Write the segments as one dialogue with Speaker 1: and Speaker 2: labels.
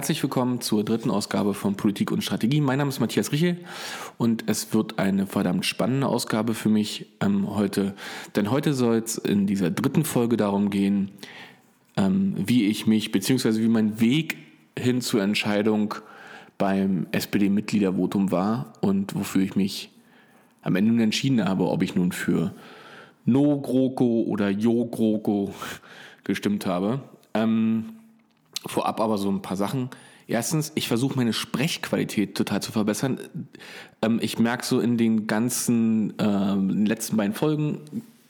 Speaker 1: Herzlich willkommen zur dritten Ausgabe von Politik und Strategie. Mein Name ist Matthias Richel und es wird eine verdammt spannende Ausgabe für mich ähm, heute. Denn heute soll es in dieser dritten Folge darum gehen, ähm, wie ich mich, beziehungsweise wie mein Weg hin zur Entscheidung beim SPD-Mitgliedervotum war und wofür ich mich am Ende nun entschieden habe, ob ich nun für No GroKo oder Jo GroKo gestimmt habe. Ähm, Vorab aber so ein paar Sachen. Erstens, ich versuche meine Sprechqualität total zu verbessern. Ähm, ich merke so in den ganzen äh, letzten beiden Folgen,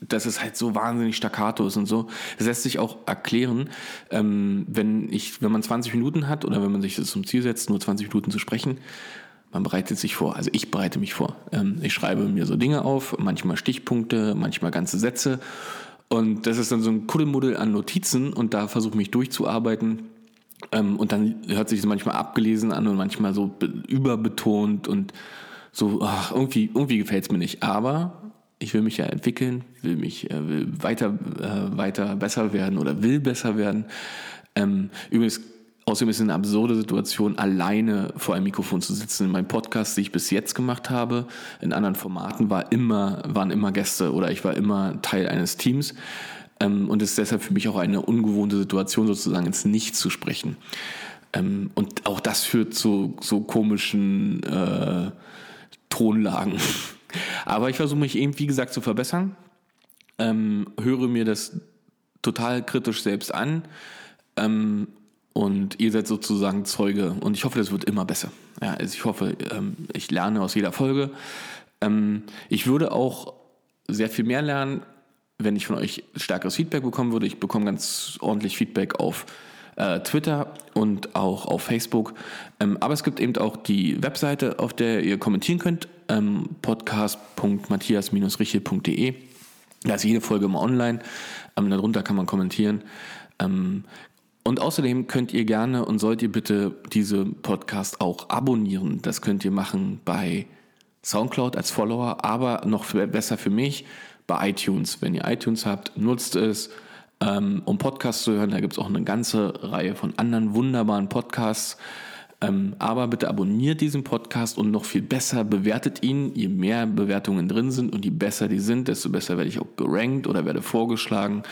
Speaker 1: dass es halt so wahnsinnig staccato ist und so. Das lässt sich auch erklären, ähm, wenn ich, wenn man 20 Minuten hat oder wenn man sich das zum Ziel setzt, nur 20 Minuten zu sprechen, man bereitet sich vor. Also ich bereite mich vor. Ähm, ich schreibe mir so Dinge auf, manchmal Stichpunkte, manchmal ganze Sätze. Und das ist dann so ein Kuddelmuddel an Notizen und da versuche ich mich durchzuarbeiten ähm, und dann hört sich das manchmal abgelesen an und manchmal so überbetont und so, ach, irgendwie, irgendwie gefällt es mir nicht. Aber ich will mich ja entwickeln, will mich äh, will weiter, äh, weiter besser werden oder will besser werden. Ähm, übrigens, außerdem ist es eine absurde Situation, alleine vor einem Mikrofon zu sitzen. In meinem Podcast, den ich bis jetzt gemacht habe, in anderen Formaten, war immer, waren immer Gäste oder ich war immer Teil eines Teams. Ähm, und es ist deshalb für mich auch eine ungewohnte Situation, sozusagen ins Nichts zu sprechen. Ähm, und auch das führt zu so komischen äh, Tonlagen. Aber ich versuche mich eben, wie gesagt, zu verbessern. Ähm, höre mir das total kritisch selbst an. Ähm, und ihr seid sozusagen Zeuge. Und ich hoffe, das wird immer besser. Ja, also ich hoffe, ähm, ich lerne aus jeder Folge. Ähm, ich würde auch sehr viel mehr lernen, wenn ich von euch stärkeres Feedback bekommen würde. Ich bekomme ganz ordentlich Feedback auf äh, Twitter und auch auf Facebook. Ähm, aber es gibt eben auch die Webseite, auf der ihr kommentieren könnt, ähm, podcast.matthias-richel.de. Da ist jede Folge immer online. Ähm, darunter kann man kommentieren. Ähm, und außerdem könnt ihr gerne und sollt ihr bitte diese Podcast auch abonnieren. Das könnt ihr machen bei SoundCloud als Follower, aber noch besser für mich bei iTunes. Wenn ihr iTunes habt, nutzt es, ähm, um Podcasts zu hören. Da gibt es auch eine ganze Reihe von anderen wunderbaren Podcasts. Ähm, aber bitte abonniert diesen Podcast und noch viel besser bewertet ihn. Je mehr Bewertungen drin sind und je besser die sind, desto besser werde ich auch gerankt oder werde vorgeschlagen.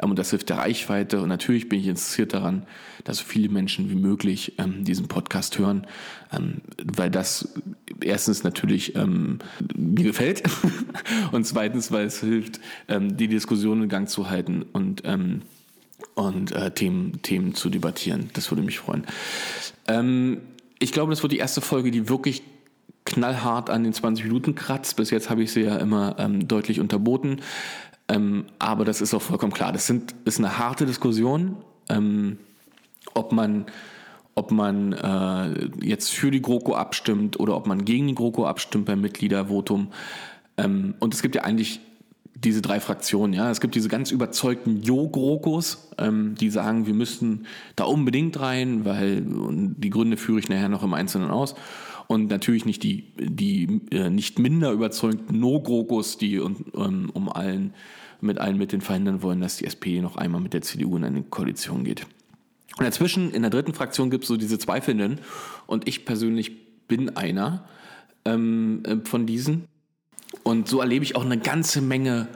Speaker 1: Ähm, und das hilft der Reichweite. Und natürlich bin ich interessiert daran, dass so viele Menschen wie möglich ähm, diesen Podcast hören, ähm, weil das erstens natürlich ähm, mir gefällt und zweitens, weil es hilft, ähm, die Diskussion in Gang zu halten und und äh, Themen, Themen zu debattieren. Das würde mich freuen. Ähm, ich glaube, das wird die erste Folge, die wirklich knallhart an den 20 Minuten kratzt. Bis jetzt habe ich sie ja immer ähm, deutlich unterboten. Ähm, aber das ist auch vollkommen klar. Das sind, ist eine harte Diskussion, ähm, ob man, ob man äh, jetzt für die GroKo abstimmt oder ob man gegen die GroKo abstimmt beim Mitgliedervotum. Ähm, und es gibt ja eigentlich diese drei Fraktionen. Ja, es gibt diese ganz überzeugten Jo-Grokos, ähm, die sagen, wir müssten da unbedingt rein, weil die Gründe führe ich nachher noch im Einzelnen aus. Und natürlich nicht die, die äh, nicht minder überzeugten No-Grokos, die um, ähm, um allen, mit allen Mitteln verhindern wollen, dass die SPD noch einmal mit der CDU in eine Koalition geht. Und dazwischen, in der dritten Fraktion, gibt es so diese Zweifelnden. Und ich persönlich bin einer ähm, äh, von diesen. Und so erlebe ich auch eine ganze Menge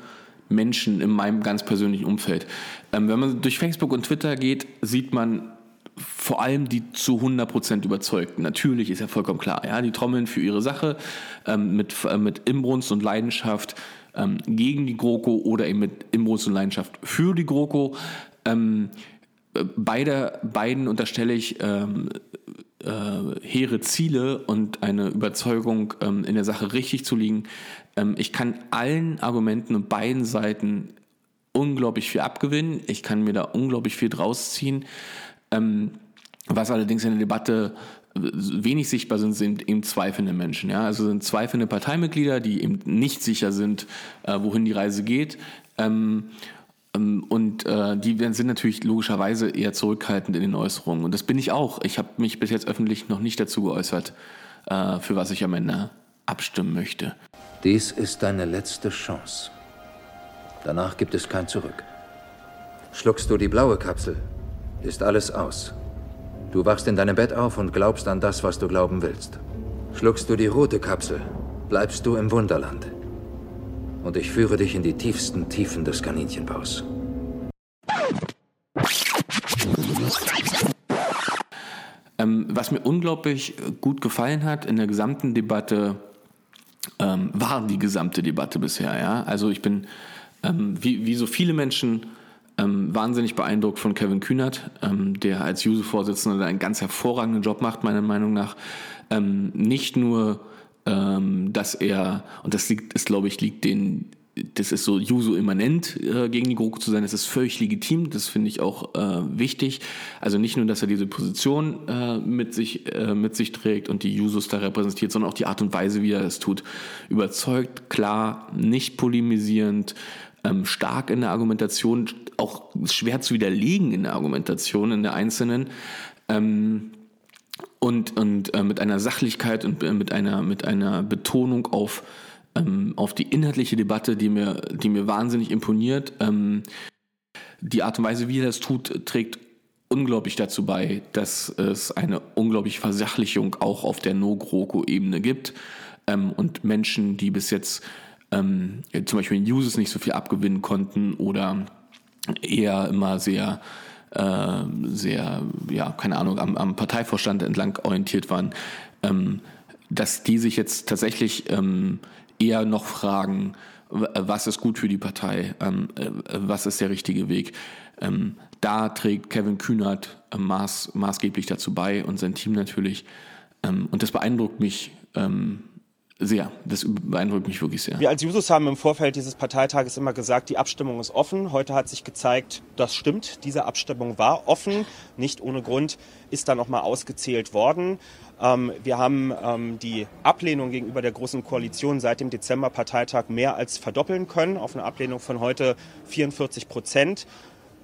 Speaker 1: Menschen in meinem ganz persönlichen Umfeld. Ähm, wenn man durch Facebook und Twitter geht, sieht man vor allem die zu 100% überzeugten. Natürlich ist ja vollkommen klar, ja, die trommeln für ihre Sache ähm, mit, äh, mit Imbrunst und Leidenschaft ähm, gegen die GroKo oder eben mit Imbrunst und Leidenschaft für die GroKo. Ähm, äh, beide, beiden unterstelle ich ähm, äh, hehre Ziele und eine Überzeugung ähm, in der Sache richtig zu liegen. Ähm, ich kann allen Argumenten und beiden Seiten unglaublich viel abgewinnen. Ich kann mir da unglaublich viel draus ziehen. Ähm, was allerdings in der Debatte wenig sichtbar sind, sind eben zweifelnde Menschen. Ja? Also sind zweifelnde Parteimitglieder, die eben nicht sicher sind, äh, wohin die Reise geht. Ähm, und äh, die sind natürlich logischerweise eher zurückhaltend in den Äußerungen. Und das bin ich auch. Ich habe mich bis jetzt öffentlich noch nicht dazu geäußert, äh, für was ich am Ende abstimmen möchte.
Speaker 2: Dies ist deine letzte Chance. Danach gibt es kein Zurück. Schluckst du die blaue Kapsel, ist alles aus. Du wachst in deinem Bett auf und glaubst an das, was du glauben willst. Schluckst du die rote Kapsel, bleibst du im Wunderland. Und ich führe dich in die tiefsten Tiefen des Kaninchenbaus.
Speaker 1: Ähm, was mir unglaublich gut gefallen hat in der gesamten Debatte, ähm, war die gesamte Debatte bisher. Ja? Also ich bin, ähm, wie, wie so viele Menschen, ähm, wahnsinnig beeindruckt von Kevin Kühnert, ähm, der als Juso-Vorsitzender einen ganz hervorragenden Job macht, meiner Meinung nach. Ähm, nicht nur, ähm, dass er, und das liegt, ist, glaube ich, liegt den das ist so Juso-immanent äh, gegen die GroKo zu sein, das ist völlig legitim, das finde ich auch äh, wichtig. Also nicht nur, dass er diese Position äh, mit, sich, äh, mit sich trägt und die Jusos da repräsentiert, sondern auch die Art und Weise, wie er es tut. Überzeugt, klar, nicht polemisierend, ähm, stark in der Argumentation, auch schwer zu widerlegen in der Argumentation, in der einzelnen. Ähm, und und äh, mit einer Sachlichkeit und äh, mit, einer, mit einer Betonung auf ähm, auf die inhaltliche Debatte, die mir, die mir wahnsinnig imponiert. Ähm, die Art und Weise, wie er das tut, trägt unglaublich dazu bei, dass es eine unglaubliche Versachlichung auch auf der No-GroKo-Ebene gibt ähm, und Menschen, die bis jetzt ähm, zum Beispiel in Uses nicht so viel abgewinnen konnten oder eher immer sehr äh, sehr, ja, keine Ahnung, am, am Parteivorstand entlang orientiert waren, ähm, dass die sich jetzt tatsächlich ähm, eher noch fragen, was ist gut für die Partei, ähm, äh, was ist der richtige Weg. Ähm, da trägt Kevin Kühnert äh, maß, maßgeblich dazu bei und sein Team natürlich. Ähm, und das beeindruckt mich sehr. Das beeindruckt mich wirklich sehr.
Speaker 3: Wir als Jusos haben im Vorfeld dieses Parteitages immer gesagt, die Abstimmung ist offen. Heute hat sich gezeigt, das stimmt. Diese Abstimmung war offen. Nicht ohne Grund ist da nochmal ausgezählt worden. Ähm, wir haben ähm, die Ablehnung gegenüber der Großen Koalition seit dem Dezember-Parteitag mehr als verdoppeln können, auf eine Ablehnung von heute 44 Prozent.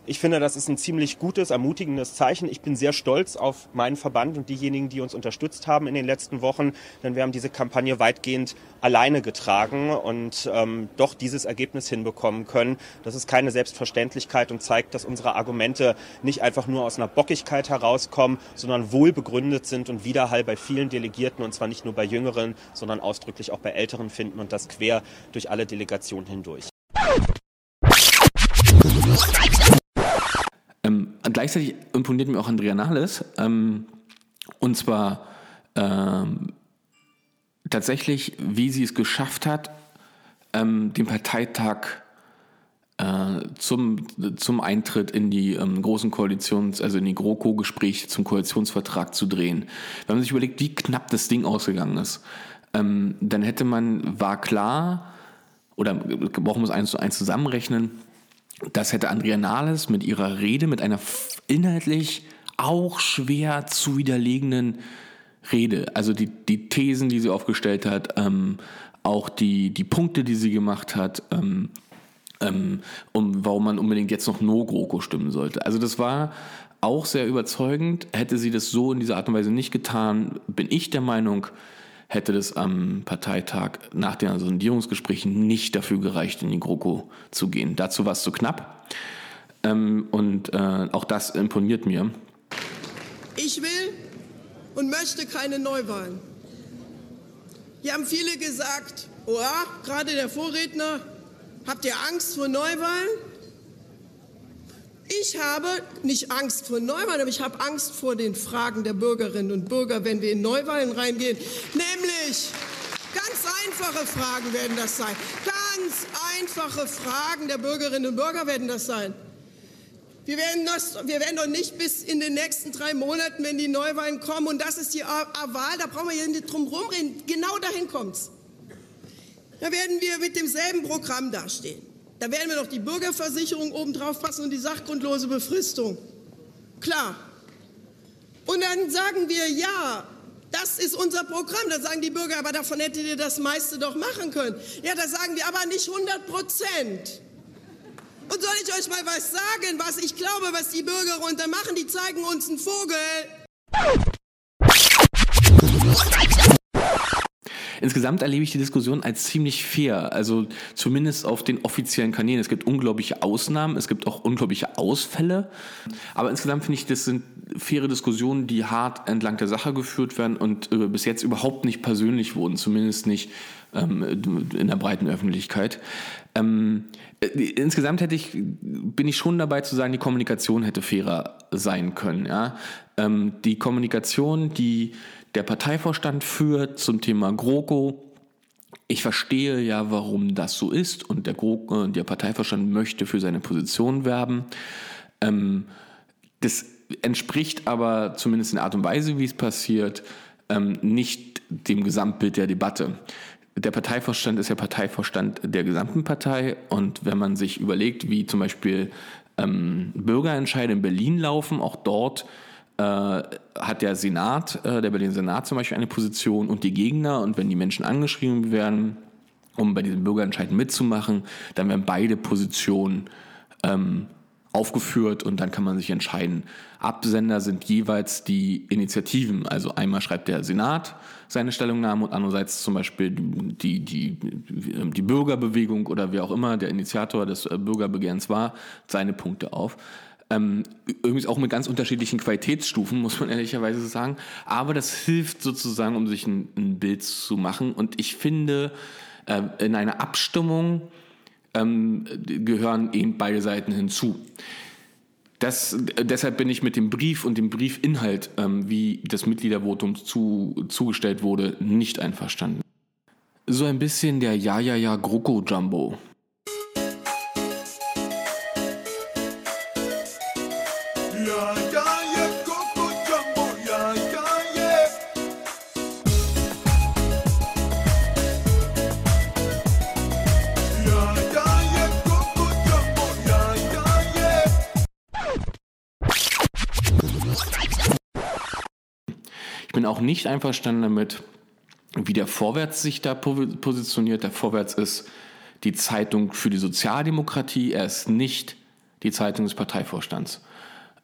Speaker 3: Ich finde, das ist ein ziemlich gutes, ermutigendes Zeichen. Ich bin sehr stolz auf meinen Verband und diejenigen, die uns unterstützt haben in den letzten Wochen, denn wir haben diese Kampagne weitgehend alleine getragen und ähm, doch dieses Ergebnis hinbekommen können. Das ist keine Selbstverständlichkeit und zeigt, dass unsere Argumente nicht einfach nur aus einer Bockigkeit herauskommen, sondern wohl begründet sind und Widerhall bei vielen Delegierten und zwar nicht nur bei Jüngeren, sondern ausdrücklich auch bei Älteren finden und das quer durch alle Delegationen hindurch.
Speaker 1: Gleichzeitig imponiert mir auch Andrea Nahles. Ähm, und zwar ähm, tatsächlich, wie sie es geschafft hat, ähm, den Parteitag äh, zum, zum Eintritt in die ähm, großen Koalitions-, also in die GroKo-Gespräche zum Koalitionsvertrag zu drehen. Wenn man sich überlegt, wie knapp das Ding ausgegangen ist, ähm, dann hätte man, war klar, oder brauchen wir es eins zu eins zusammenrechnen, das hätte Andrea Nahles mit ihrer Rede, mit einer inhaltlich auch schwer zu widerlegenden Rede, also die, die Thesen, die sie aufgestellt hat, ähm, auch die, die Punkte, die sie gemacht hat, ähm, ähm, um, warum man unbedingt jetzt noch No-GroKo stimmen sollte. Also das war auch sehr überzeugend. Hätte sie das so in dieser Art und Weise nicht getan, bin ich der Meinung, hätte das am Parteitag nach den Sondierungsgesprächen nicht dafür gereicht, in die GroKo zu gehen. Dazu war es zu knapp. Ähm, und äh, auch das imponiert mir.
Speaker 4: Ich will und möchte keine Neuwahlen. Hier haben viele gesagt, oh, gerade der Vorredner, habt ihr Angst vor Neuwahlen? Ich habe nicht Angst vor Neuwahlen, aber ich habe Angst vor den Fragen der Bürgerinnen und Bürger, wenn wir in Neuwahlen reingehen. Nämlich ganz einfache Fragen werden das sein. Ganz einfache Fragen der Bürgerinnen und Bürger werden das sein. Wir werden, das, wir werden doch nicht bis in den nächsten drei Monaten, wenn die Neuwahlen kommen, und das ist die Wahl, da brauchen wir hier nicht drum rumreden, genau dahin kommt es. Da werden wir mit demselben Programm dastehen. Da werden wir noch die Bürgerversicherung obendrauf passen und die sachgrundlose Befristung. Klar. Und dann sagen wir, ja, das ist unser Programm. Da sagen die Bürger, aber davon hättet ihr das meiste doch machen können. Ja, da sagen wir aber nicht 100 Prozent. Und soll ich euch mal was sagen, was ich glaube, was die Bürger runter machen? Die zeigen uns einen Vogel.
Speaker 1: Insgesamt erlebe ich die Diskussion als ziemlich fair, also zumindest auf den offiziellen Kanälen. Es gibt unglaubliche Ausnahmen, es gibt auch unglaubliche Ausfälle, aber insgesamt finde ich, das sind faire Diskussionen, die hart entlang der Sache geführt werden und äh, bis jetzt überhaupt nicht persönlich wurden, zumindest nicht ähm, in der breiten Öffentlichkeit. Ähm, äh, insgesamt hätte ich, bin ich schon dabei zu sagen, die Kommunikation hätte fairer sein können. Ja? Ähm, die Kommunikation, die der Parteivorstand führt zum Thema GroKo, ich verstehe ja, warum das so ist und der, GroKo, der Parteivorstand möchte für seine Position werben. Ähm, das entspricht aber zumindest in Art und Weise, wie es passiert, ähm, nicht dem Gesamtbild der Debatte. Der Parteivorstand ist ja Parteivorstand der gesamten Partei und wenn man sich überlegt, wie zum Beispiel ähm, Bürgerentscheide in Berlin laufen, auch dort äh, hat der Senat, äh, der Berliner Senat zum Beispiel eine Position und die Gegner und wenn die Menschen angeschrieben werden, um bei diesem Bürgerentscheid mitzumachen, dann werden beide Positionen ähm, aufgeführt und dann kann man sich entscheiden. Absender sind jeweils die Initiativen. Also einmal schreibt der Senat seine Stellungnahme und andererseits zum Beispiel die, die, die Bürgerbewegung oder wer auch immer der Initiator des äh, Bürgerbegehrens war, seine Punkte auf. Ähm, übrigens auch mit ganz unterschiedlichen Qualitätsstufen, muss man ehrlicherweise sagen. Aber das hilft sozusagen, um sich ein, Bild zu machen. Und ich finde, äh, in einer Abstimmung ähm, gehören eben beide Seiten hinzu. Das, deshalb bin ich mit dem Brief und dem Briefinhalt, ähm, wie das Mitgliedervotum zu, zugestellt wurde, nicht einverstanden. So ein bisschen der Ja, GroKo-Jumbo. auch nicht einverstanden damit, wie der Vorwärts sich da positioniert. Der Vorwärts ist die Zeitung für die Sozialdemokratie, er ist nicht die Zeitung des Parteivorstands.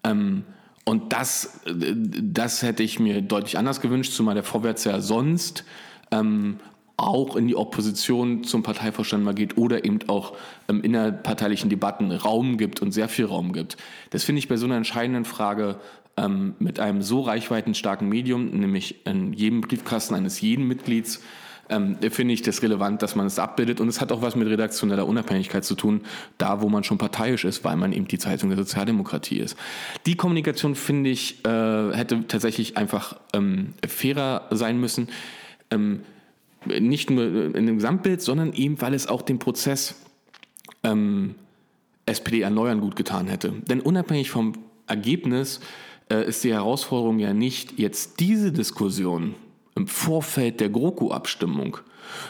Speaker 1: Ähm, und das, das hätte ich mir deutlich anders gewünscht, zumal der Vorwärts ja sonst ähm, auch in die Opposition zum Parteivorstand mal geht oder eben auch ähm, innerparteilichen Debatten Raum gibt und sehr viel Raum gibt. Das finde ich bei so einer entscheidenden Frage ähm, mit einem so reichweitenstarken Medium, nämlich in jedem Briefkasten eines jeden Mitglieds, ähm, finde ich das relevant, dass man es abbildet. Und es hat auch was mit redaktioneller Unabhängigkeit zu tun, da wo man schon parteiisch ist, weil man eben die Zeitung der Sozialdemokratie ist. Die Kommunikation, finde ich, äh, hätte tatsächlich einfach ähm, fairer sein müssen. Ähm, nicht nur in dem Gesamtbild, sondern eben, weil es auch den Prozess ähm, SPD erneuern gut getan hätte. Denn unabhängig vom Ergebnis äh, ist die Herausforderung ja nicht jetzt diese Diskussion im Vorfeld der GroKo-Abstimmung,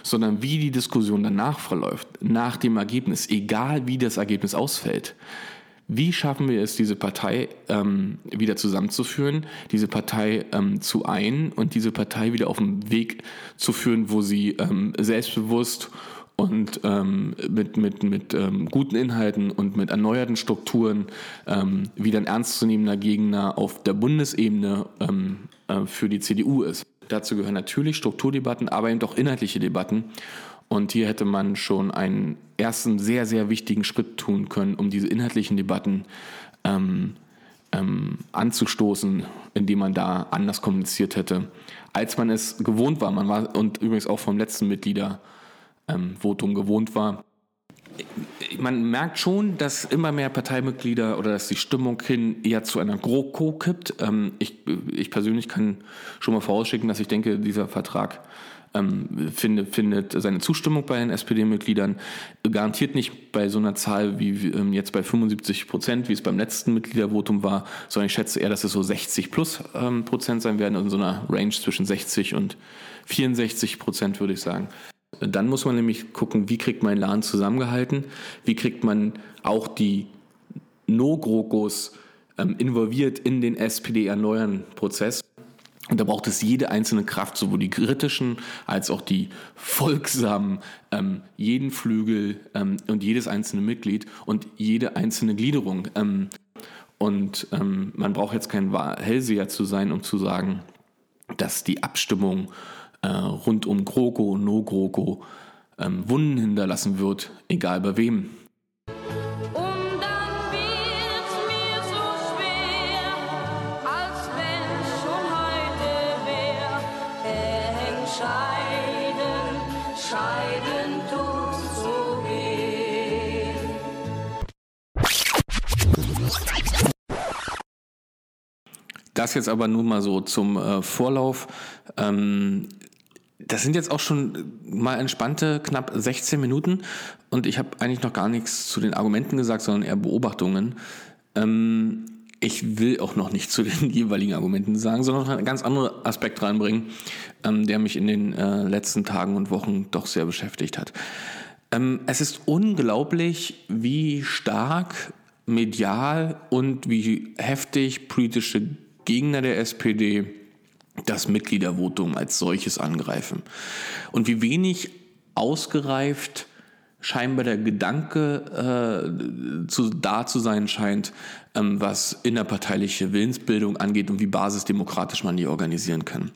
Speaker 1: sondern wie die Diskussion danach verläuft, nach dem Ergebnis, egal wie das Ergebnis ausfällt. Wie schaffen wir es, diese Partei ähm, wieder zusammenzuführen, diese Partei ähm, zu ein und diese Partei wieder auf den Weg zu führen, wo sie ähm, selbstbewusst und ähm, mit, mit, mit ähm, guten Inhalten und mit erneuerten Strukturen ähm, wieder ein ernstzunehmender Gegner auf der Bundesebene ähm, äh, für die CDU ist. Dazu gehören natürlich Strukturdebatten, aber eben auch inhaltliche Debatten. Und hier hätte man schon einen ersten sehr, sehr wichtigen Schritt tun können, um diese inhaltlichen Debatten ähm, ähm, anzustoßen, indem man da anders kommuniziert hätte, als man es gewohnt war. Man war und übrigens auch vom letzten Mitglieder ähm, Votum gewohnt war. Man merkt schon, dass immer mehr Parteimitglieder oder dass die Stimmung hin eher zu einer GroKo kippt. Ähm, ich, ich persönlich kann schon mal vorausschicken, dass ich denke, dieser Vertrag ähm, findet, findet seine Zustimmung bei den SPD-Mitgliedern. Garantiert nicht bei so einer Zahl wie ähm, jetzt bei 75 Prozent, wie es beim letzten Mitgliedervotum war, sondern ich schätze eher, dass es so 60 plus ähm, Prozent sein werden, in so einer Range zwischen 60 und 64 Prozent, würde ich sagen. Dann muss man nämlich gucken, wie kriegt man den Laden zusammengehalten, wie kriegt man auch die No-GroKos ähm, involviert in den SPD-Erneuern-Prozess. Und da braucht es jede einzelne Kraft, sowohl die kritischen als auch die folgsamen, ähm, jeden Flügel ähm, und jedes einzelne Mitglied und jede einzelne Gliederung. Ähm, und ähm, man braucht jetzt kein Hellseher zu sein, um zu sagen, dass die Abstimmung äh, rund um GroKo, No GroKo ähm, Wunden hinterlassen wird, egal bei wem.
Speaker 5: Und dann wird's mir so schwer, als wenn schon heute wär. Entscheiden, scheiden tut's so weh.
Speaker 1: Das jetzt aber nur mal so zum äh, Vorlauf. Ähm, das sind jetzt auch schon mal entspannte knapp 16 Minuten und ich habe eigentlich noch gar nichts zu den Argumenten gesagt, sondern eher Beobachtungen. Ähm, ich will auch noch nicht zu den jeweiligen Argumenten sagen, sondern einen ganz anderen Aspekt reinbringen, ähm, der mich in den äh, letzten Tagen und Wochen doch sehr beschäftigt hat. Ähm, es ist unglaublich, wie stark medial und wie heftig politische Gegner der SPD das Mitgliedervotum als solches angreifen. Und wie wenig ausgereift scheinbar der Gedanke äh, zu, da zu sein scheint, ähm, was innerparteiliche Willensbildung angeht und wie basisdemokratisch man die organisieren kann.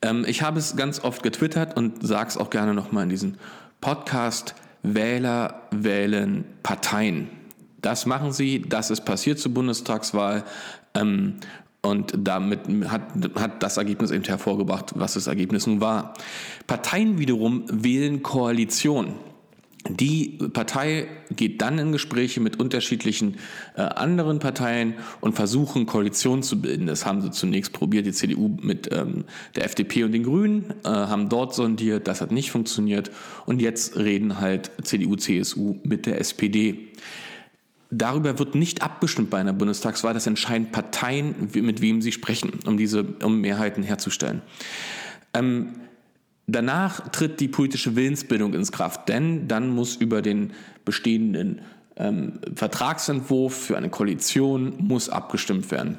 Speaker 1: Ähm, ich habe es ganz oft getwittert und sage es auch gerne nochmal in diesem Podcast, Wähler wählen Parteien. Das machen sie, das ist passiert zur Bundestagswahl. Ähm, und damit hat, hat das Ergebnis eben hervorgebracht, was das Ergebnis nun war. Parteien wiederum wählen Koalition. Die Partei geht dann in Gespräche mit unterschiedlichen äh, anderen Parteien und versuchen Koalitionen zu bilden. Das haben sie zunächst probiert, die CDU mit ähm, der FDP und den Grünen, äh, haben dort sondiert, das hat nicht funktioniert und jetzt reden halt CDU, CSU mit der SPD. Darüber wird nicht abgestimmt bei einer Bundestagswahl. Das entscheiden Parteien, mit wem sie sprechen, um diese um Mehrheiten herzustellen. Ähm, danach tritt die politische Willensbildung ins Kraft, denn dann muss über den bestehenden ähm, Vertragsentwurf für eine Koalition muss abgestimmt werden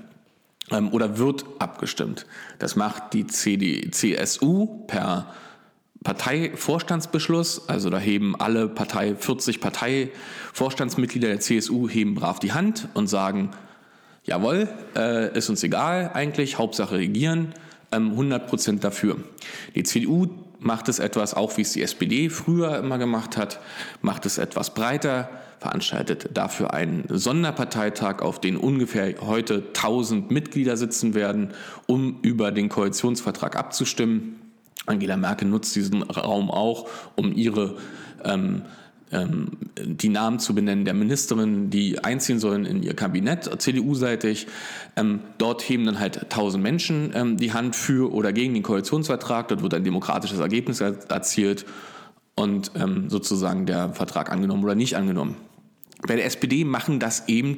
Speaker 1: ähm, oder wird abgestimmt. Das macht die CD, CSU per Parteivorstandsbeschluss, also da heben alle Partei, 40 Parteivorstandsmitglieder der CSU heben brav die Hand und sagen, jawohl, äh, ist uns egal eigentlich, Hauptsache regieren, ähm, 100 Prozent dafür. Die CDU macht es etwas, auch wie es die SPD früher immer gemacht hat, macht es etwas breiter, veranstaltet dafür einen Sonderparteitag, auf den ungefähr heute 1000 Mitglieder sitzen werden, um über den Koalitionsvertrag abzustimmen. Angela Merkel nutzt diesen Raum auch, um ihre ähm, ähm, die Namen zu benennen der Ministerinnen, die einziehen sollen in ihr Kabinett, CDU-seitig. Ähm, dort heben dann halt tausend Menschen ähm, die Hand für oder gegen den Koalitionsvertrag. Dort wird ein demokratisches Ergebnis erzielt und ähm, sozusagen der Vertrag angenommen oder nicht angenommen. Bei der SPD machen das eben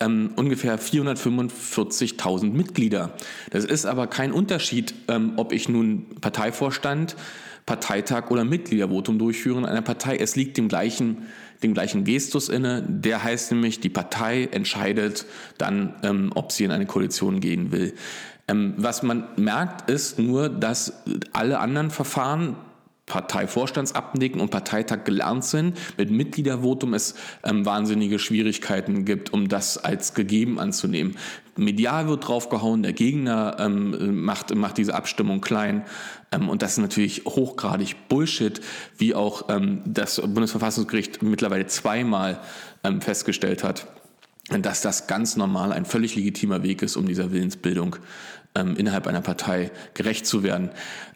Speaker 1: ähm, ungefähr 445.000 Mitglieder. Das ist aber kein Unterschied, ähm, ob ich nun Parteivorstand, Parteitag oder Mitgliedervotum durchführe in einer Partei. Es liegt dem gleichen, dem gleichen Gestus inne. Der heißt nämlich, die Partei entscheidet dann, ähm, ob sie in eine Koalition gehen will. Ähm, was man merkt, ist nur, dass alle anderen Verfahren Parteivorstandsabnicken und Parteitag gelernt sind, mit Mitgliedervotum es ähm, wahnsinnige Schwierigkeiten gibt, um das als gegeben anzunehmen. Medial wird draufgehauen, der Gegner ähm, macht, macht diese Abstimmung klein. Ähm, und das ist natürlich hochgradig Bullshit, wie auch ähm, das Bundesverfassungsgericht mittlerweile zweimal ähm, festgestellt hat dass das ganz normal ein völlig legitimer Weg ist, um dieser Willensbildung ähm, innerhalb einer Partei gerecht zu werden.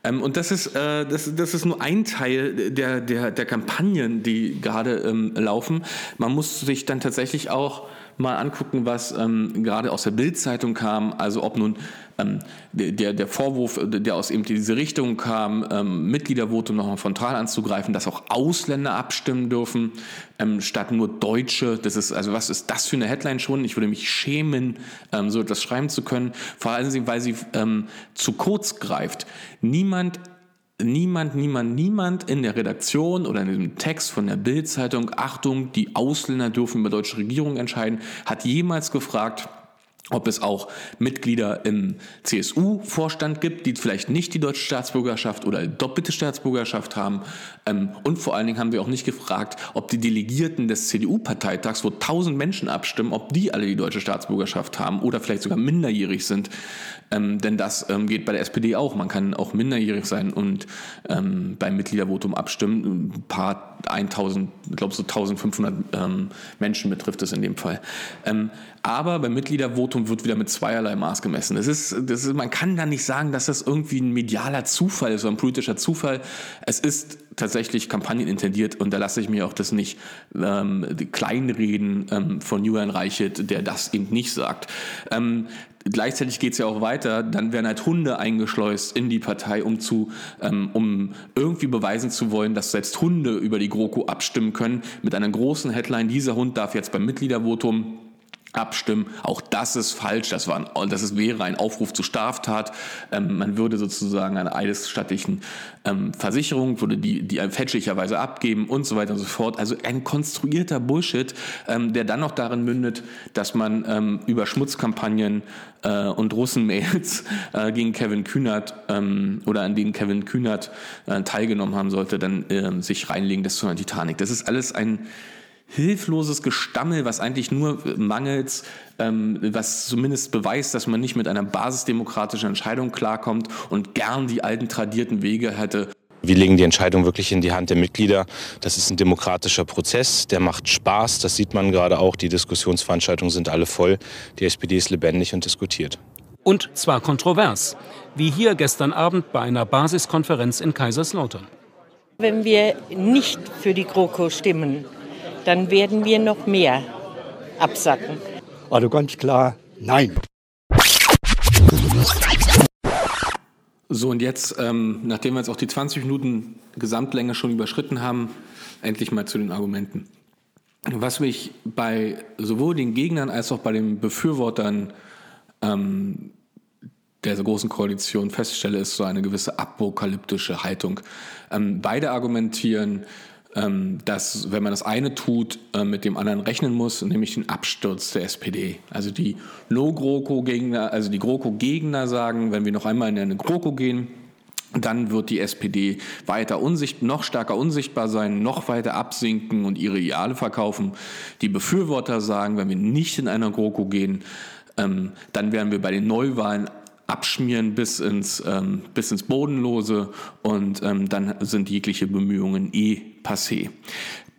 Speaker 1: Ähm, und das ist, äh, das, das ist nur ein Teil der, der, der Kampagnen, die gerade ähm, laufen. Man muss sich dann tatsächlich auch mal angucken, was ähm, gerade aus der Bildzeitung kam, also ob nun ähm, der, der Vorwurf, der aus eben diese Richtung kam, ähm, Mitgliedervotum nochmal frontal anzugreifen, dass auch Ausländer abstimmen dürfen, ähm, statt nur Deutsche. Das ist, also was ist das für eine Headline schon? Ich würde mich schämen, ähm, so etwas schreiben zu können, vor allem, weil sie ähm, zu kurz greift. Niemand niemand, niemand, niemand in der Redaktion oder in dem Text von der Bild-Zeitung, Achtung, die Ausländer dürfen über deutsche Regierung entscheiden, hat jemals gefragt, ob es auch Mitglieder im CSU-Vorstand gibt, die vielleicht nicht die deutsche Staatsbürgerschaft oder doppelte Staatsbürgerschaft haben. Ähm, und vor allen Dingen haben wir auch nicht gefragt, ob die Delegierten des CDU-Parteitags, wo tausend Menschen abstimmen, ob die alle die deutsche Staatsbürgerschaft haben oder vielleicht sogar minderjährig sind. Ähm, denn das ähm, geht bei der SPD auch. Man kann auch minderjährig sein und beim Mitgliedervotum abstimmen. Ein paar 1000, ich glaube so 1500 ähm, Menschen betrifft es in dem Fall. Aber beim Mitgliedervotum wird wieder mit zweierlei Maß gemessen. Das ist, das ist, man kann da nicht sagen, dass das irgendwie ein medialer Zufall ist oder ein politischer Zufall. Es ist tatsächlich kampagnenintendiert und da lasse ich mir auch das nicht ähm, kleinreden ähm, von Julian Reichelt, der das eben nicht sagt. Ähm, gleichzeitig geht es ja auch weiter, dann werden halt Hunde eingeschleust in die Partei, um zu, ähm, um irgendwie beweisen zu wollen, dass selbst Hunde über die GroKo abstimmen können. Mit einer großen Headline, dieser Hund darf jetzt beim Mitgliedervotum abstimmen. Auch das ist falsch. Das, war ein, das ist, wäre ein Aufruf zu Straftat. Ähm, man würde sozusagen eine eidesstattlichen ähm, Versicherung, würde die, die fälschlicherweise abgeben und so weiter und so fort. Also ein konstruierter Bullshit, ähm, der dann noch darin mündet, dass man ähm, über Schmutzkampagnen äh, und Russenmails äh, gegen Kevin Kühnert ähm, oder an denen Kevin Kühnert äh, teilgenommen haben sollte, dann ähm, sich reinlegen, das zu einer Titanic. Das ist alles ein hilfloses Gestammel, was eigentlich nur mangels, ähm, was zumindest beweist, dass man nicht mit einer basisdemokratischen Entscheidung klarkommt und gern die alten tradierten Wege hätte.
Speaker 6: Wir legen die Entscheidung wirklich in die Hand der Mitglieder. Das ist ein demokratischer Prozess, der macht Spaß. Das sieht man gerade auch. Die Diskussionsveranstaltungen sind alle voll. Die SPD ist lebendig und diskutiert.
Speaker 7: Und zwar kontrovers, wie hier gestern Abend bei einer Basiskonferenz in Kaiserslautern.
Speaker 8: Wenn wir nicht für die GroKo stimmen, dann werden wir noch mehr absacken.
Speaker 9: Also ganz klar, nein.
Speaker 1: So, und jetzt, ähm, nachdem wir jetzt auch die 20 Minuten Gesamtlänge schon überschritten haben, endlich mal zu den Argumenten. Was mich bei sowohl den Gegnern als auch bei den Befürwortern ähm, der großen Koalition feststelle, ist so eine gewisse apokalyptische Haltung. Ähm, beide argumentieren, dass, wenn man das eine tut, äh, mit dem anderen rechnen muss, nämlich den Absturz der SPD. Also die No-GroKo-Gegner, also die GroKo-Gegner sagen, wenn wir noch einmal in eine GroKo gehen, dann wird die SPD weiter unsicht, noch stärker unsichtbar sein, noch weiter absinken und ihre Ideale verkaufen. Die Befürworter sagen, wenn wir nicht in einer GroKo gehen, ähm, dann werden wir bei den Neuwahlen abschmieren bis ins, ähm, bis ins Bodenlose und ähm, dann sind jegliche Bemühungen eh passé.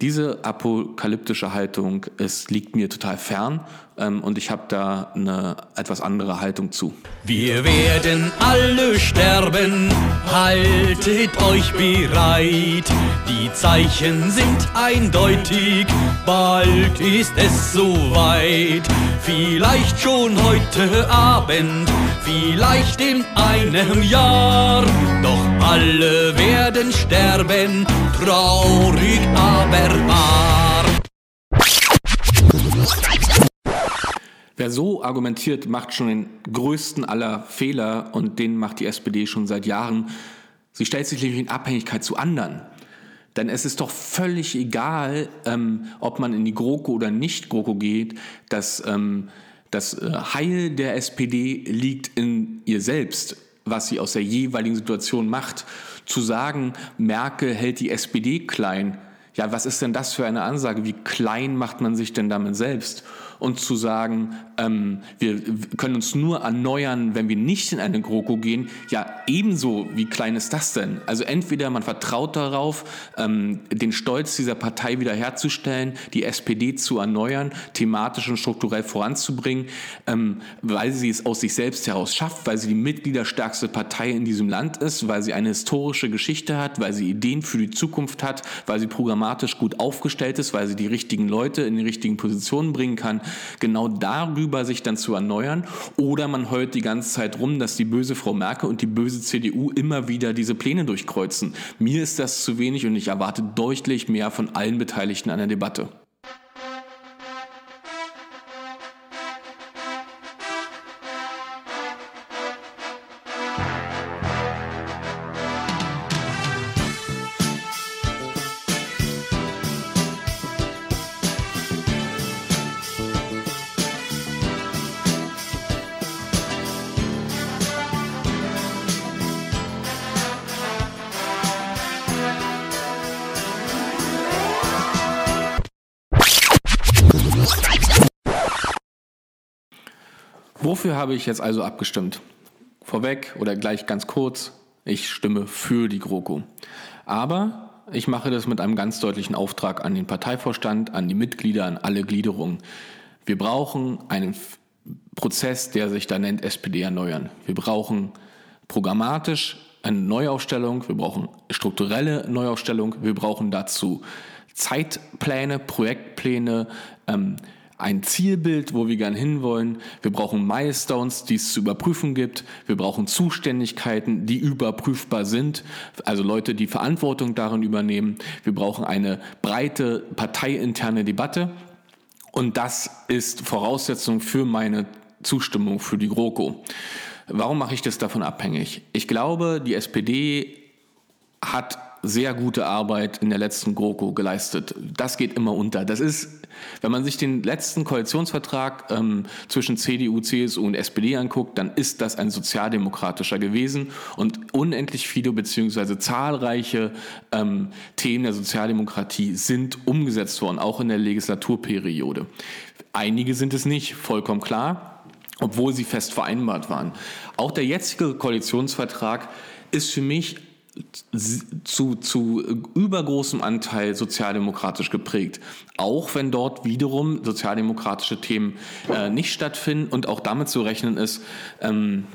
Speaker 1: Diese apokalyptische Haltung, es liegt mir total fern und ich habe da eine etwas andere Haltung zu.
Speaker 10: Wir werden alle sterben, haltet euch bereit. Die Zeichen sind eindeutig, bald ist es soweit. Vielleicht schon heute Abend, vielleicht in einem Jahr. Doch alle werden sterben, traurig aber wahr.
Speaker 1: Wer so argumentiert, macht schon den größten aller Fehler und den macht die SPD schon seit Jahren. Sie stellt sich nämlich in Abhängigkeit zu anderen. Denn es ist doch völlig egal, ähm, ob man in die GroKo oder nicht GroKo geht. Das, ähm, das äh, Heil der SPD liegt in ihr selbst, was sie aus der jeweiligen Situation macht. Zu sagen, Merkel hält die SPD klein, ja, was ist denn das für eine Ansage? Wie klein macht man sich denn damit selbst? Und zu sagen, ähm, wir können uns nur erneuern, wenn wir nicht in eine GroKo gehen, ja, ebenso, wie klein ist das denn? Also entweder man vertraut darauf, ähm, den Stolz dieser Partei wiederherzustellen, die SPD zu erneuern, thematisch und strukturell voranzubringen, ähm, weil sie es aus sich selbst heraus schafft, weil sie die mitgliederstärkste Partei in diesem Land ist, weil sie eine historische Geschichte hat, weil sie Ideen für die Zukunft hat, weil sie programmatisch gut aufgestellt ist, weil sie die richtigen Leute in die richtigen Positionen bringen kann, genau darüber sich dann zu erneuern. Oder man heult die ganze Zeit rum, dass die böse Frau Merkel und die böse CDU immer wieder diese Pläne durchkreuzen. Mir ist das zu wenig und ich erwarte deutlich mehr von allen Beteiligten an der Debatte. Wofür habe ich jetzt also abgestimmt? Vorweg oder gleich ganz kurz, ich stimme für die GroKo. Aber ich mache das mit einem ganz deutlichen Auftrag an den Parteivorstand, an die Mitglieder, an alle Gliederungen. Wir brauchen einen Prozess, der sich da nennt SPD erneuern. Wir brauchen programmatisch eine Neuaufstellung, wir brauchen strukturelle Neuaufstellung, wir brauchen dazu Zeitpläne, Projektpläne, ähm, ein Zielbild, wo wir gern hinwollen. Wir brauchen Milestones, die es zu überprüfen gibt. Wir brauchen Zuständigkeiten, die überprüfbar sind. Also Leute, die Verantwortung darin übernehmen. Wir brauchen eine breite parteiinterne Debatte. Und das ist Voraussetzung für meine Zustimmung für die GroKo. Warum mache ich das davon abhängig? Ich glaube, die SPD hat sehr gute Arbeit in der letzten GroKo geleistet. Das geht immer unter. Das ist, wenn man sich den letzten Koalitionsvertrag ähm, zwischen CDU, CSU und SPD anguckt, dann ist das ein sozialdemokratischer gewesen und unendlich viele beziehungsweise zahlreiche ähm, Themen der Sozialdemokratie sind umgesetzt worden, auch in der Legislaturperiode. Einige sind es nicht, vollkommen klar, obwohl sie fest vereinbart waren. Auch der jetzige Koalitionsvertrag ist für mich zu, zu übergroßem Anteil sozialdemokratisch geprägt. Auch wenn dort wiederum sozialdemokratische Themen äh, nicht stattfinden und auch damit zu rechnen ist, ähm,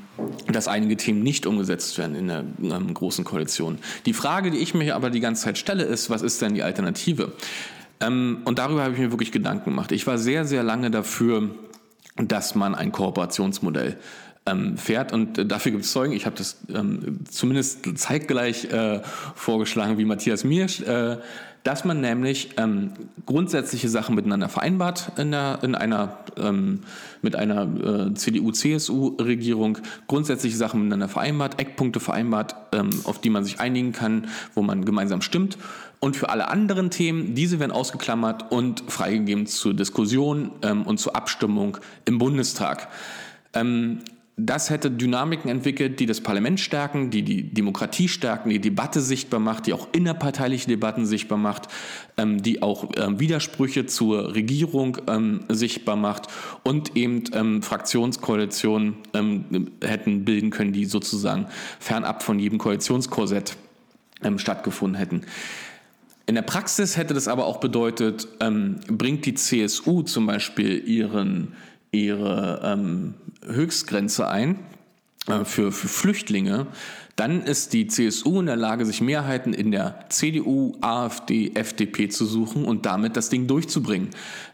Speaker 1: dass einige Themen nicht umgesetzt werden in der ähm, großen Koalition. Die Frage, die ich mir aber die ganze Zeit stelle, ist, was ist denn die Alternative? Ähm, und darüber habe ich mir wirklich Gedanken gemacht. Ich war sehr, sehr lange dafür, dass man ein Kooperationsmodell ähm, fährt. Und äh, dafür gibt es Zeugen. Ich habe das ähm, zumindest zeitgleich äh, vorgeschlagen wie Matthias Miersch, äh, dass man nämlich ähm, grundsätzliche Sachen miteinander vereinbart in, der, in einer ähm, mit einer äh, CDU-CSU-Regierung, grundsätzliche Sachen miteinander vereinbart, Eckpunkte vereinbart, ähm, auf die man sich einigen kann, wo man gemeinsam stimmt. Und für alle anderen Themen, diese werden ausgeklammert und freigegeben zur Diskussion ähm, und zur Abstimmung im Bundestag. Das hätte Dynamiken entwickelt, die das Parlament stärken, die die Demokratie stärken, die Debatte sichtbar macht, die auch innerparteiliche Debatten sichtbar macht, ähm, die auch ähm, Widersprüche zur Regierung ähm, sichtbar macht und eben ähm, Fraktionskoalitionen ähm, hätten bilden können, die sozusagen fernab von jedem Koalitionskorsett ähm, stattgefunden hätten. In der Praxis hätte das aber auch bedeutet, bringt die CSU zum Beispiel ihren, ihre Höchstgrenze ein äh, für, für Flüchtlinge, dann ist die CSU in der Lage, sich Mehrheiten in der CDU, AfD, FDP zu suchen und damit das Ding durchzubringen.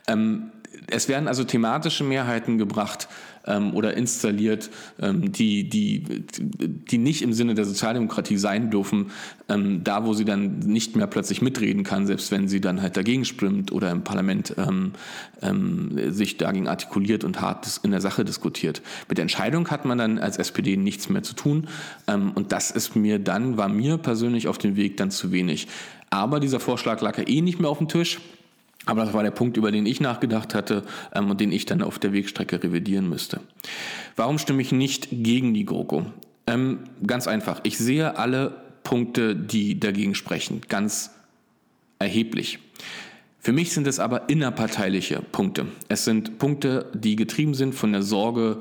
Speaker 1: Ähm, es werden also thematische Mehrheiten gebracht ähm, oder installiert, ähm, die, die, die nicht im Sinne der Sozialdemokratie sein dürfen, ähm, da wo sie dann nicht mehr plötzlich mitreden kann, selbst wenn sie dann halt dagegen stimmt oder im Parlament ähm, ähm, sich dagegen artikuliert und hart in der Sache diskutiert. Mit der Entscheidung hat man dann als SPD nichts mehr zu tun ähm, und das ist mir dann, war mir persönlich auf dem Weg dann zu wenig. Aber dieser Vorschlag lag ja eh nicht mehr auf dem Tisch. Aber das war der Punkt, über den ich nachgedacht hatte ähm, und den ich dann auf der Wegstrecke revidieren müsste. Warum stimme ich nicht gegen die GroKo? Ähm, ganz einfach. Ich sehe alle Punkte, die dagegen sprechen, ganz erheblich. Für mich sind es aber innerparteiliche Punkte. Es sind Punkte, die getrieben sind von der Sorge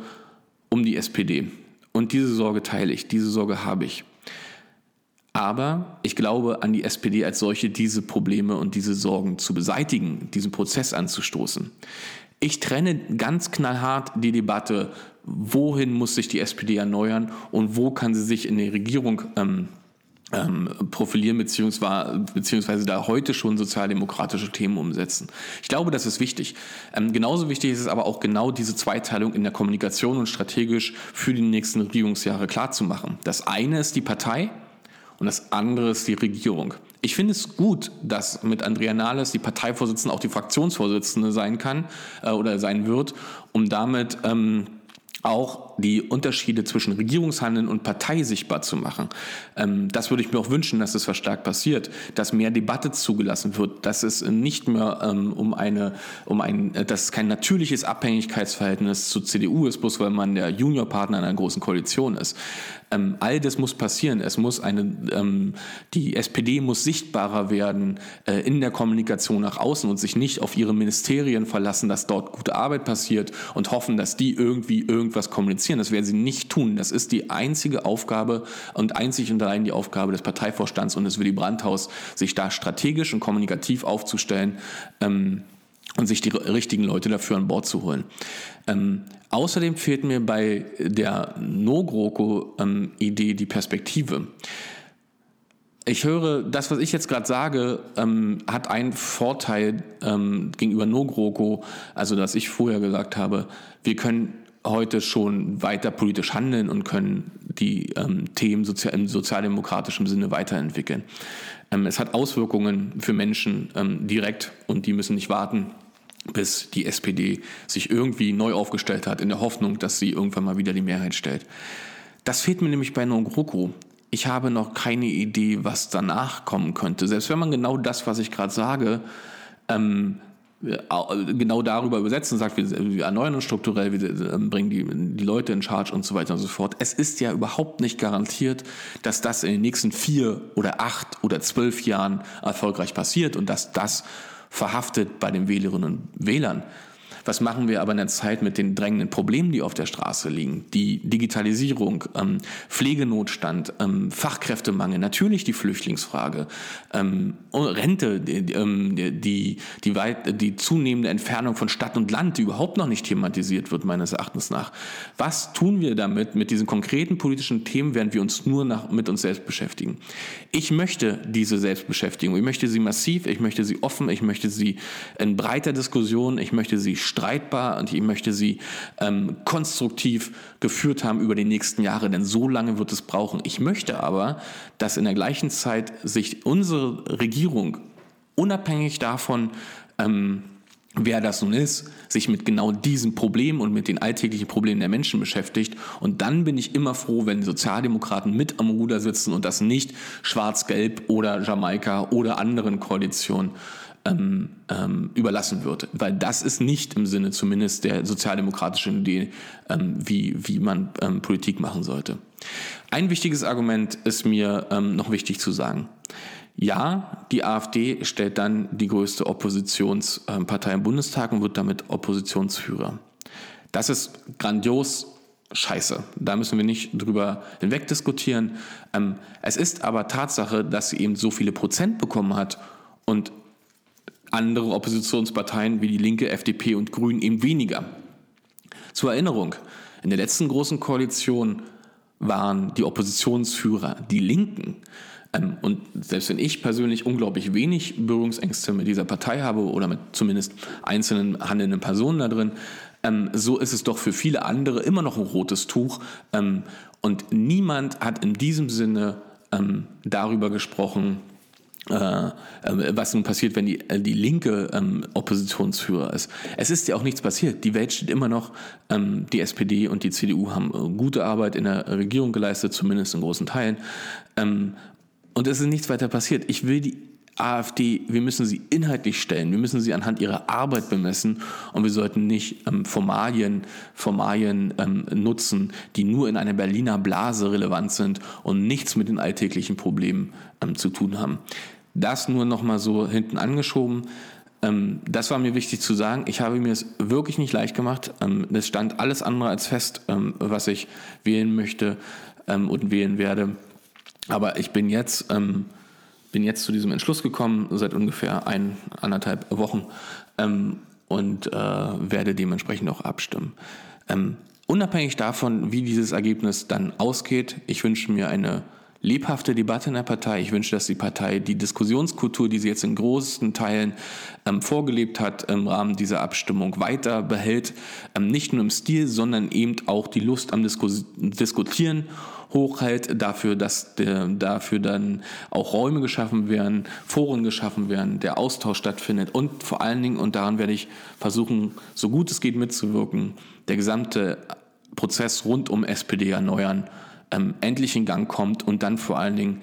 Speaker 1: um die SPD. Und diese Sorge teile ich, diese Sorge habe ich. Aber ich glaube an die SPD als solche, diese Probleme und diese Sorgen zu beseitigen, diesen Prozess anzustoßen. Ich trenne ganz knallhart die Debatte, wohin muss sich die SPD erneuern und wo kann sie sich in der Regierung ähm, ähm, profilieren beziehungsweise, beziehungsweise da heute schon sozialdemokratische Themen umsetzen. Ich glaube, das ist wichtig. Ähm, genauso wichtig ist es aber auch genau diese Zweiteilung in der Kommunikation und strategisch für die nächsten Regierungsjahre klarzumachen. Das eine ist die Partei und das andere ist die Regierung. Ich finde es gut, dass mit Andrea Nahles die Parteivorsitzende auch die Fraktionsvorsitzende sein kann äh, oder sein wird, um damit ähm, auch die Unterschiede zwischen Regierungshandeln und Partei sichtbar zu machen. Ähm, das würde ich mir auch wünschen, dass es verstärkt passiert, dass mehr Debatte zugelassen wird, dass es nicht mehr ähm, um eine, um ein, dass es kein natürliches Abhängigkeitsverhältnis zur CDU ist, bloß weil man der Juniorpartner einer großen Koalition ist. Ähm, all das muss passieren. Es muss eine, die SPD muss sichtbarer werden äh, in der Kommunikation nach außen und sich nicht auf ihre Ministerien verlassen, dass dort gute Arbeit passiert und hoffen, dass die irgendwie irgendwas kommunizieren. Das werden sie nicht tun. Das ist die einzige Aufgabe und einzig und allein die Aufgabe des Parteivorstands und des Willy Brandt-Haus, sich da strategisch und kommunikativ aufzustellen. Ähm, und sich die richtigen Leute dafür an Bord zu holen. Ähm, außerdem fehlt mir bei der No-GroKo-Idee die Perspektive. Ich höre, das, was ich jetzt gerade sage, ähm, hat einen Vorteil ähm, gegenüber No-GroKo, also dass ich vorher gesagt habe, wir können heute schon weiter politisch handeln und können die ähm, Themen sozi im sozialdemokratischen Sinne weiterentwickeln. Ähm, es hat Auswirkungen für Menschen ähm, direkt und die müssen nicht warten, bis die SPD sich irgendwie neu aufgestellt hat, in der Hoffnung, dass sie irgendwann mal wieder die Mehrheit stellt. Das fehlt mir nämlich bei No-GroKo. Ich habe noch keine Idee, was danach kommen könnte. Selbst wenn man genau das, was ich gerade sage, ähm, genau darüber übersetzen, sagt, wir, wir erneuern uns strukturell, wir bringen die, die Leute in Charge und so weiter und so fort. Es ist ja überhaupt nicht garantiert, dass das in den nächsten vier oder acht oder zwölf Jahren erfolgreich passiert und dass das verhaftet bei den Wählerinnen und Wählern. Was machen wir aber in der Zeit mit den drängenden Problemen, die auf der Straße liegen? Die Digitalisierung, ähm, Pflegenotstand, ähm, Fachkräftemangel, natürlich die Flüchtlingsfrage, ähm, Rente, die, ähm, die, die, weit, die zunehmende Entfernung von Stadt und Land, die überhaupt noch nicht thematisiert wird, meines Erachtens nach. Was tun wir damit, mit diesen konkreten politischen Themen, während wir uns nur nach, mit uns selbst beschäftigen? Ich möchte diese Selbstbeschäftigung, ich möchte sie massiv, ich möchte sie offen, ich möchte sie in breiter Diskussion, ich möchte sie streitbar und ich möchte sie ähm, konstruktiv geführt haben über die nächsten Jahre, denn so lange wird es brauchen. Ich möchte aber, dass in der gleichen Zeit sich unsere Regierung unabhängig davon, ähm, wer das nun ist, sich mit genau diesem Problem und mit den alltäglichen Problemen der Menschen beschäftigt. Und dann bin ich immer froh, wenn Sozialdemokraten mit am Ruder sitzen und das nicht Schwarz-Gelb oder Jamaika oder anderen Koalitionen ähm, ähm, überlassen wird. Weil das ist nicht im Sinne zumindest der sozialdemokratischen Idee, ähm, wie, wie man ähm, Politik machen sollte. Ein wichtiges Argument ist mir ähm, noch wichtig zu sagen. Ja, die AfD stellt dann die größte Oppositionspartei im Bundestag und wird damit Oppositionsführer. Das ist grandios scheiße. Da müssen wir nicht drüber hinweg diskutieren. Ähm, es ist aber Tatsache, dass sie eben so viele Prozent bekommen hat und andere Oppositionsparteien wie die Linke, FDP und Grünen eben weniger. Zur Erinnerung, in der letzten großen Koalition waren die Oppositionsführer die Linken. Ähm, und selbst wenn ich persönlich unglaublich wenig Berührungsängste mit dieser Partei habe oder mit zumindest einzelnen handelnden Personen da drin, ähm, so ist es doch für viele andere immer noch ein rotes Tuch. Ähm, und niemand hat in diesem Sinne darüber gesprochen, äh, äh, was nun passiert, wenn die, äh, die linke ähm, Oppositionsführer ist. Es ist ja auch nichts passiert. Die Welt steht immer noch. Ähm, die SPD und die CDU haben äh, gute Arbeit in der Regierung geleistet, zumindest in großen Teilen. Ähm, und es ist nichts weiter passiert. Ich will die AfD, wir müssen sie inhaltlich stellen, wir müssen sie anhand ihrer Arbeit bemessen und wir sollten nicht ähm, Formalien, Formalien ähm, nutzen, die nur in einer Berliner Blase relevant sind und nichts mit den alltäglichen Problemen ähm, zu tun haben. Das nur nochmal so hinten angeschoben. Ähm, das war mir wichtig zu sagen. Ich habe mir es wirklich nicht leicht gemacht. Ähm, es stand alles andere als fest, ähm, was ich wählen möchte und wählen werde. Aber ich bin jetzt bin jetzt zu diesem Entschluss gekommen, seit ungefähr ein, anderthalb Wochen ähm, und äh, werde dementsprechend auch abstimmen. Ähm, unabhängig davon, wie dieses Ergebnis dann ausgeht, ich wünsche mir eine lebhafte Debatte in der Partei. Ich wünsche, dass die Partei die Diskussionskultur, die sie jetzt in großen Teilen ähm, vorgelebt hat, im Rahmen dieser Abstimmung weiter behält. Ähm, nicht nur im Stil, sondern eben auch die Lust am Diskus Diskutieren hochhält, dafür, dass der, dafür dann auch Räume geschaffen werden, Foren geschaffen werden, der Austausch stattfindet und vor allen Dingen, und daran werde ich versuchen, so gut es geht mitzuwirken, der gesamte Prozess rund um SPD erneuern, ähm, endlich in Gang kommt und dann vor allen Dingen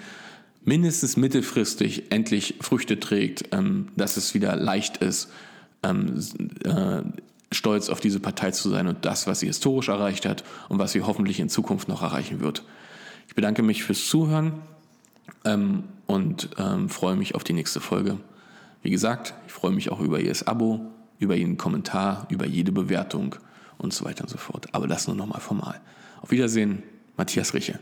Speaker 1: mindestens mittelfristig endlich Früchte trägt, ähm, dass es wieder leicht ist, ähm, äh, stolz auf diese Partei zu sein und das, was sie historisch erreicht hat und was sie hoffentlich in Zukunft noch erreichen wird. Ich bedanke mich fürs Zuhören ähm, und ähm, freue mich auf die nächste Folge. Wie gesagt, ich freue mich auch über jedes Abo, über jeden Kommentar, über jede Bewertung und so weiter und so fort. Aber das nur nochmal formal. Auf Wiedersehen, Matthias Riche.